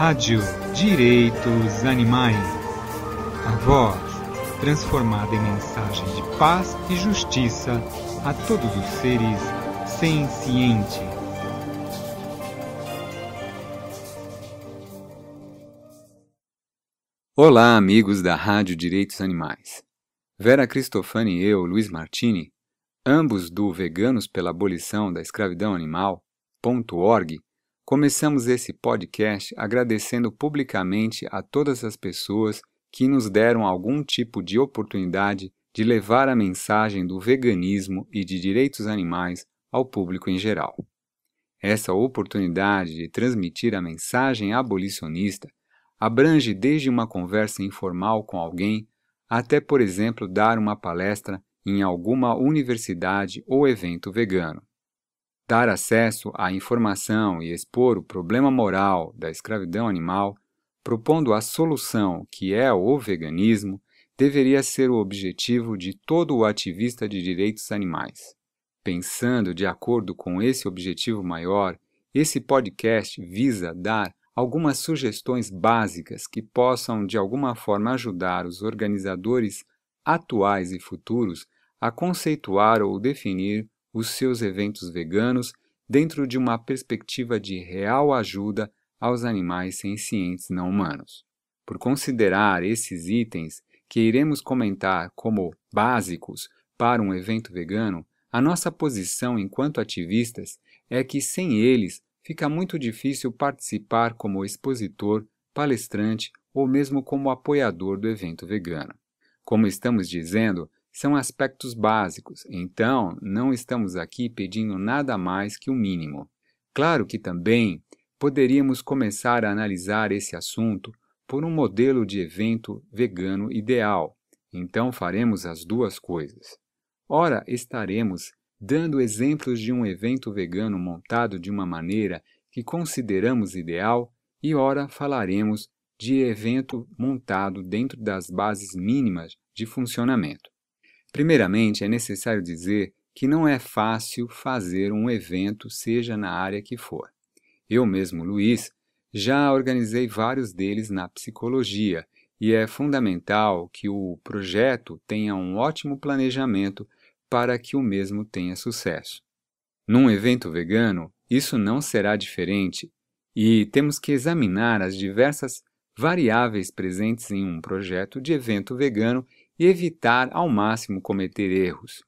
Rádio Direitos Animais. A voz transformada em mensagem de paz e justiça a todos os seres sencientes. Olá, amigos da Rádio Direitos Animais. Vera Cristofani e eu, Luiz Martini, ambos do Veganos pela Abolição da Escravidão Animal.org, começamos esse podcast agradecendo publicamente a todas as pessoas que nos deram algum tipo de oportunidade de levar a mensagem do veganismo e de direitos animais ao público em geral. Essa oportunidade de transmitir a mensagem abolicionista abrange desde uma conversa informal com alguém até, por exemplo, dar uma palestra em alguma universidade ou evento vegano. Dar acesso à informação e expor o problema moral da escravidão animal, propondo a solução que é o veganismo, deveria ser o objetivo de todo o ativista de direitos animais. Pensando de acordo com esse objetivo maior, esse podcast visa dar algumas sugestões básicas que possam de alguma forma ajudar os organizadores atuais e futuros a conceituar ou definir os seus eventos veganos dentro de uma perspectiva de real ajuda aos animais sencientes não humanos. Por considerar esses itens que iremos comentar como básicos para um evento vegano, a nossa posição enquanto ativistas é que sem eles fica muito difícil participar como expositor, palestrante ou mesmo como apoiador do evento vegano. Como estamos dizendo, são aspectos básicos, então não estamos aqui pedindo nada mais que o mínimo. Claro que também poderíamos começar a analisar esse assunto por um modelo de evento vegano ideal, então faremos as duas coisas. Ora, estaremos dando exemplos de um evento vegano montado de uma maneira que consideramos ideal, e ora falaremos de evento montado dentro das bases mínimas de funcionamento. Primeiramente, é necessário dizer que não é fácil fazer um evento, seja na área que for. Eu mesmo, Luiz, já organizei vários deles na psicologia e é fundamental que o projeto tenha um ótimo planejamento para que o mesmo tenha sucesso. Num evento vegano, isso não será diferente e temos que examinar as diversas variáveis presentes em um projeto de evento vegano e evitar ao máximo cometer erros.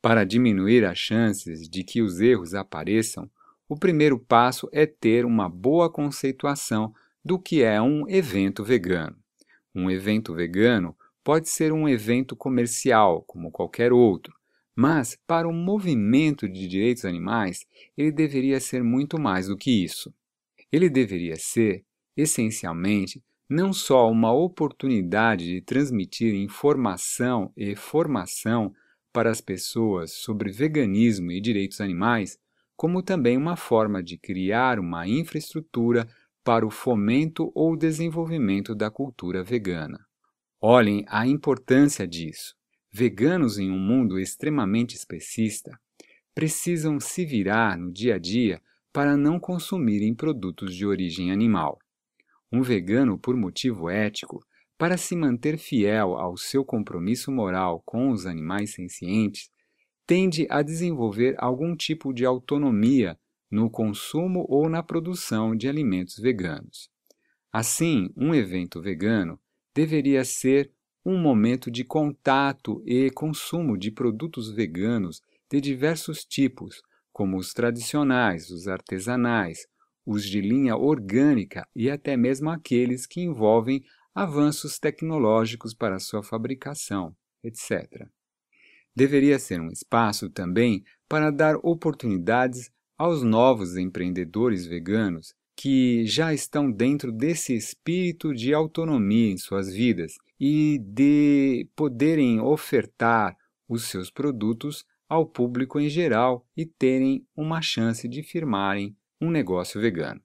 Para diminuir as chances de que os erros apareçam, o primeiro passo é ter uma boa conceituação do que é um evento vegano. Um evento vegano pode ser um evento comercial, como qualquer outro, mas para o movimento de direitos animais, ele deveria ser muito mais do que isso. Ele deveria ser, essencialmente, não só uma oportunidade de transmitir informação e formação para as pessoas sobre veganismo e direitos animais, como também uma forma de criar uma infraestrutura para o fomento ou desenvolvimento da cultura vegana. Olhem a importância disso. Veganos em um mundo extremamente especista precisam se virar no dia a dia para não consumirem produtos de origem animal. Um vegano, por motivo ético, para se manter fiel ao seu compromisso moral com os animais sencientes, tende a desenvolver algum tipo de autonomia no consumo ou na produção de alimentos veganos. Assim, um evento vegano deveria ser um momento de contato e consumo de produtos veganos de diversos tipos, como os tradicionais, os artesanais, os de linha orgânica e até mesmo aqueles que envolvem avanços tecnológicos para sua fabricação, etc. Deveria ser um espaço também para dar oportunidades aos novos empreendedores veganos que já estão dentro desse espírito de autonomia em suas vidas e de poderem ofertar os seus produtos ao público em geral e terem uma chance de firmarem um negócio vegano.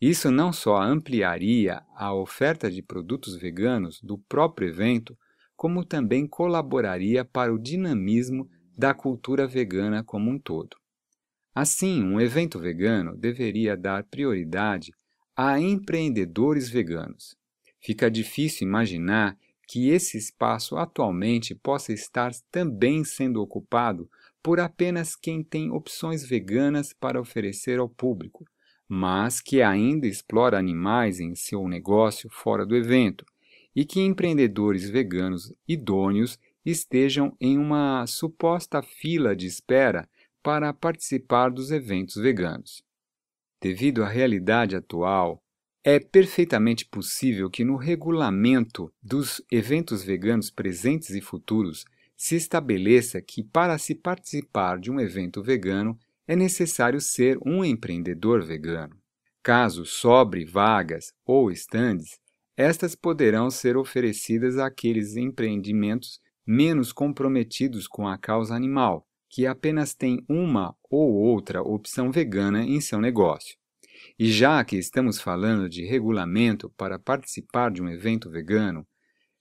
Isso não só ampliaria a oferta de produtos veganos do próprio evento, como também colaboraria para o dinamismo da cultura vegana como um todo. Assim, um evento vegano deveria dar prioridade a empreendedores veganos. Fica difícil imaginar que esse espaço atualmente possa estar também sendo ocupado por apenas quem tem opções veganas para oferecer ao público, mas que ainda explora animais em seu negócio fora do evento, e que empreendedores veganos idôneos estejam em uma suposta fila de espera para participar dos eventos veganos. Devido à realidade atual, é perfeitamente possível que no regulamento dos eventos veganos presentes e futuros se estabeleça que, para se participar de um evento vegano, é necessário ser um empreendedor vegano. Caso sobre vagas ou estandes, estas poderão ser oferecidas àqueles empreendimentos menos comprometidos com a causa animal, que apenas têm uma ou outra opção vegana em seu negócio. E já que estamos falando de regulamento para participar de um evento vegano,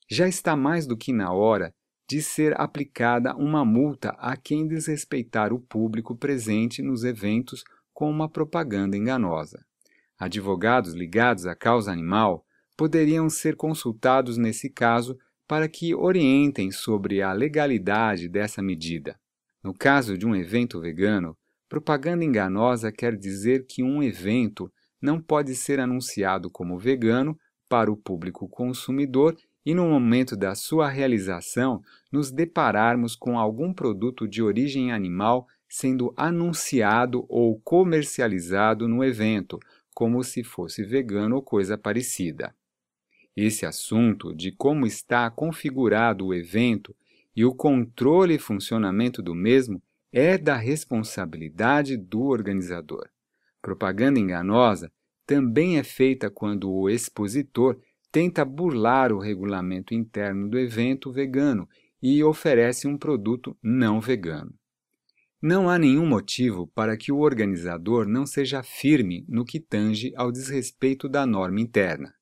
já está mais do que na hora de ser aplicada uma multa a quem desrespeitar o público presente nos eventos com uma propaganda enganosa. Advogados ligados à causa animal poderiam ser consultados nesse caso para que orientem sobre a legalidade dessa medida. No caso de um evento vegano, Propaganda enganosa quer dizer que um evento não pode ser anunciado como vegano para o público consumidor e no momento da sua realização nos depararmos com algum produto de origem animal sendo anunciado ou comercializado no evento, como se fosse vegano ou coisa parecida. Esse assunto de como está configurado o evento e o controle e funcionamento do mesmo é da responsabilidade do organizador. Propaganda enganosa também é feita quando o expositor tenta burlar o regulamento interno do evento vegano e oferece um produto não vegano. Não há nenhum motivo para que o organizador não seja firme no que tange ao desrespeito da norma interna.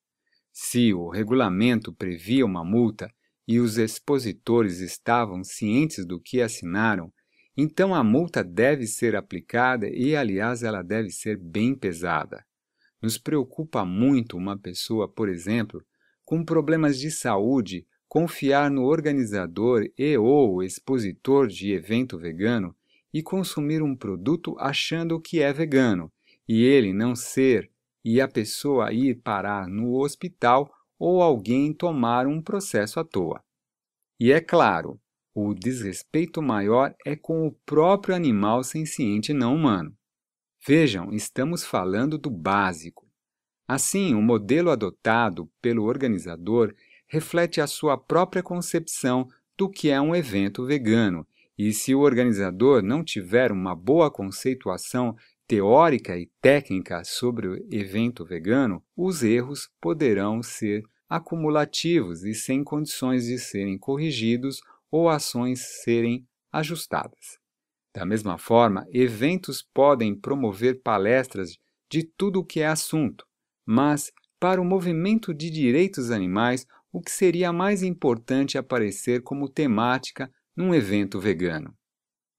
Se o regulamento previa uma multa e os expositores estavam cientes do que assinaram, então a multa deve ser aplicada e, aliás, ela deve ser bem pesada. Nos preocupa muito uma pessoa, por exemplo, com problemas de saúde confiar no organizador e ou expositor de evento vegano e consumir um produto achando que é vegano, e ele não ser, e a pessoa ir parar no hospital ou alguém tomar um processo à toa. E é claro, o desrespeito maior é com o próprio animal senciente não humano. Vejam, estamos falando do básico. Assim, o modelo adotado pelo organizador reflete a sua própria concepção do que é um evento vegano, e se o organizador não tiver uma boa conceituação teórica e técnica sobre o evento vegano, os erros poderão ser acumulativos e sem condições de serem corrigidos ou ações serem ajustadas. Da mesma forma, eventos podem promover palestras de tudo o que é assunto, mas para o movimento de direitos animais, o que seria mais importante aparecer como temática num evento vegano.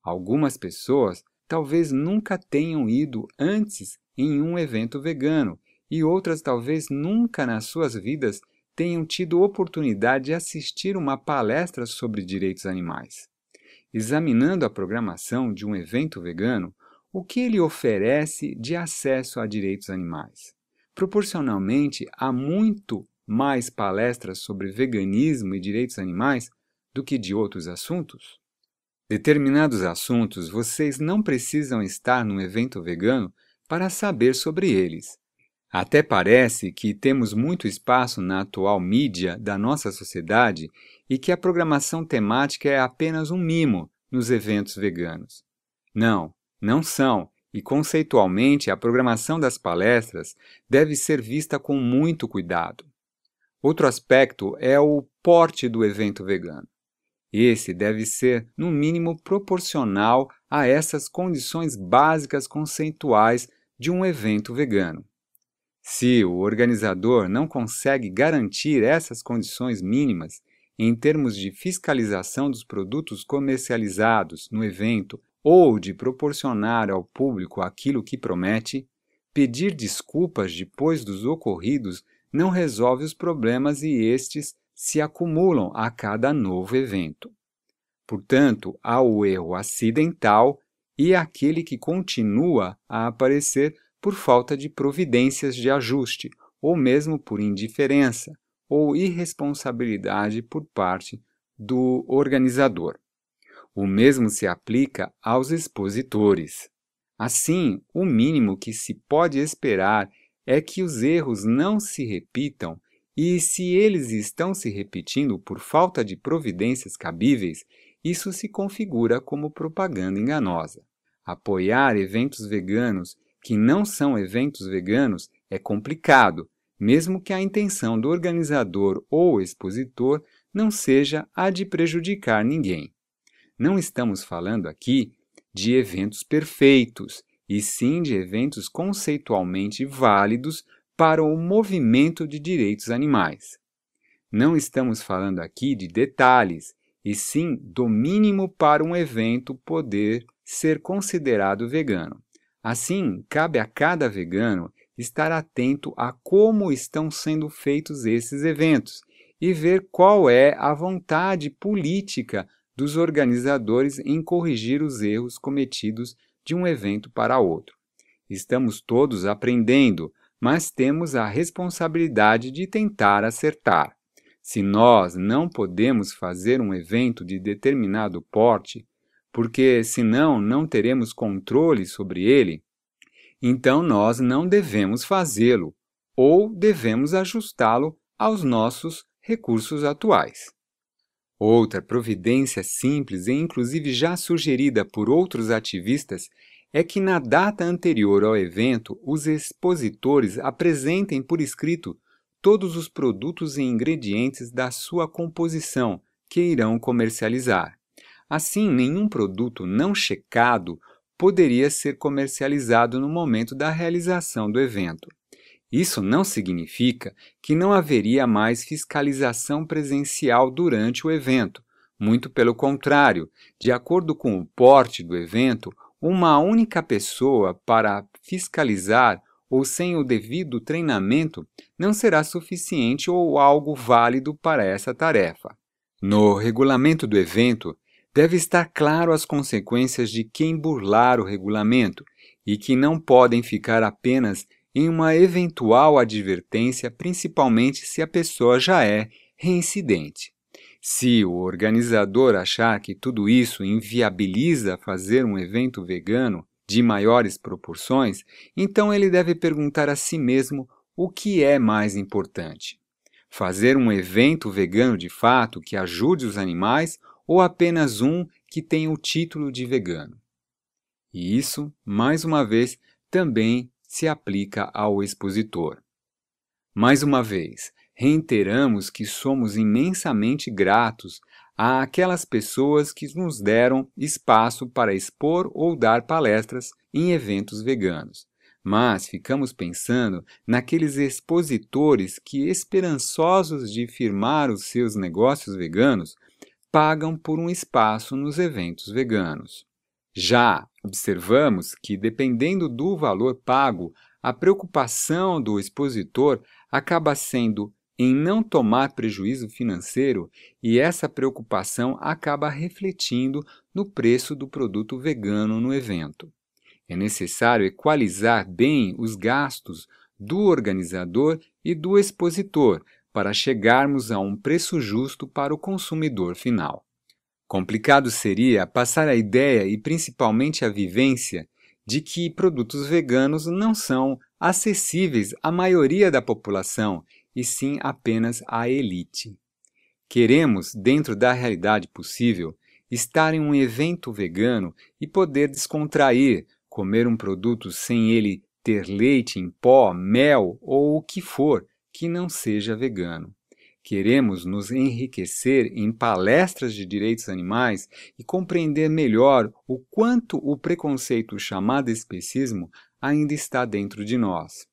Algumas pessoas talvez nunca tenham ido antes em um evento vegano e outras talvez nunca nas suas vidas tenham tido oportunidade de assistir uma palestra sobre direitos animais. Examinando a programação de um evento vegano, o que ele oferece de acesso a direitos animais? Proporcionalmente, há muito mais palestras sobre veganismo e direitos animais do que de outros assuntos? Determinados assuntos vocês não precisam estar num evento vegano para saber sobre eles. Até parece que temos muito espaço na atual mídia da nossa sociedade e que a programação temática é apenas um mimo nos eventos veganos. Não, não são, e conceitualmente a programação das palestras deve ser vista com muito cuidado. Outro aspecto é o porte do evento vegano. Esse deve ser, no mínimo, proporcional a essas condições básicas conceituais de um evento vegano. Se o organizador não consegue garantir essas condições mínimas em termos de fiscalização dos produtos comercializados no evento ou de proporcionar ao público aquilo que promete, pedir desculpas depois dos ocorridos não resolve os problemas e estes se acumulam a cada novo evento. Portanto, há o erro acidental e aquele que continua a aparecer por falta de providências de ajuste, ou mesmo por indiferença ou irresponsabilidade por parte do organizador. O mesmo se aplica aos expositores. Assim, o mínimo que se pode esperar é que os erros não se repitam e, se eles estão se repetindo por falta de providências cabíveis, isso se configura como propaganda enganosa. Apoiar eventos veganos que não são eventos veganos é complicado, mesmo que a intenção do organizador ou expositor não seja a de prejudicar ninguém. Não estamos falando aqui de eventos perfeitos, e sim de eventos conceitualmente válidos para o movimento de direitos animais. Não estamos falando aqui de detalhes, e sim do mínimo para um evento poder ser considerado vegano. Assim, cabe a cada vegano estar atento a como estão sendo feitos esses eventos e ver qual é a vontade política dos organizadores em corrigir os erros cometidos de um evento para outro. Estamos todos aprendendo, mas temos a responsabilidade de tentar acertar. Se nós não podemos fazer um evento de determinado porte, porque senão não teremos controle sobre ele, então nós não devemos fazê-lo ou devemos ajustá-lo aos nossos recursos atuais. Outra providência simples e inclusive já sugerida por outros ativistas é que na data anterior ao evento os expositores apresentem por escrito todos os produtos e ingredientes da sua composição que irão comercializar. Assim, nenhum produto não checado poderia ser comercializado no momento da realização do evento. Isso não significa que não haveria mais fiscalização presencial durante o evento. Muito pelo contrário, de acordo com o porte do evento, uma única pessoa para fiscalizar ou sem o devido treinamento não será suficiente ou algo válido para essa tarefa. No regulamento do evento, deve estar claro as consequências de quem burlar o regulamento e que não podem ficar apenas em uma eventual advertência, principalmente se a pessoa já é reincidente. Se o organizador achar que tudo isso inviabiliza fazer um evento vegano de maiores proporções, então ele deve perguntar a si mesmo o que é mais importante: fazer um evento vegano de fato que ajude os animais ou apenas um que tem o título de vegano. E isso, mais uma vez, também se aplica ao expositor. Mais uma vez, reiteramos que somos imensamente gratos àquelas pessoas que nos deram espaço para expor ou dar palestras em eventos veganos. Mas ficamos pensando naqueles expositores que, esperançosos de firmar os seus negócios veganos, pagam por um espaço nos eventos veganos. Já observamos que, dependendo do valor pago, a preocupação do expositor acaba sendo em não tomar prejuízo financeiro e essa preocupação acaba refletindo no preço do produto vegano no evento. É necessário equalizar bem os gastos do organizador e do expositor para chegarmos a um preço justo para o consumidor final. Complicado seria passar a ideia e principalmente a vivência de que produtos veganos não são acessíveis à maioria da população e sim apenas à elite. Queremos, dentro da realidade possível, estar em um evento vegano e poder descontrair, comer um produto sem ele ter leite em pó, mel ou o que for, que não seja vegano. Queremos nos enriquecer em palestras de direitos animais e compreender melhor o quanto o preconceito chamado especismo ainda está dentro de nós.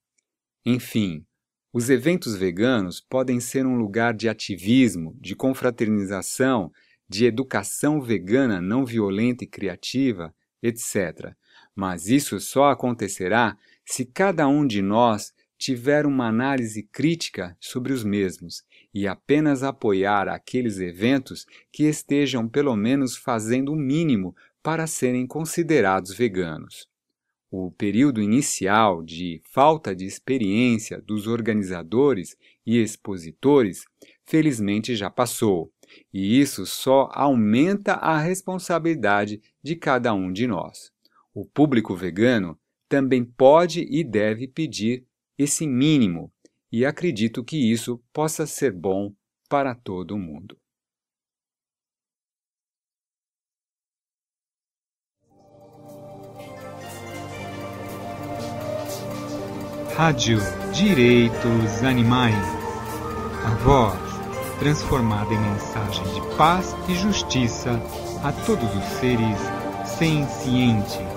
Enfim, os eventos veganos podem ser um lugar de ativismo, de confraternização, de educação vegana não violenta e criativa, etc. Mas isso só acontecerá se cada um de nós tiver uma análise crítica sobre os mesmos e apenas apoiar aqueles eventos que estejam pelo menos fazendo o mínimo para serem considerados veganos. O período inicial de falta de experiência dos organizadores e expositores, felizmente já passou, e isso só aumenta a responsabilidade de cada um de nós. O público vegano também pode e deve pedir esse mínimo, e acredito que isso possa ser bom para todo mundo. Rádio Direitos Animais. A voz transformada em mensagem de paz e justiça a todos os seres sencientes.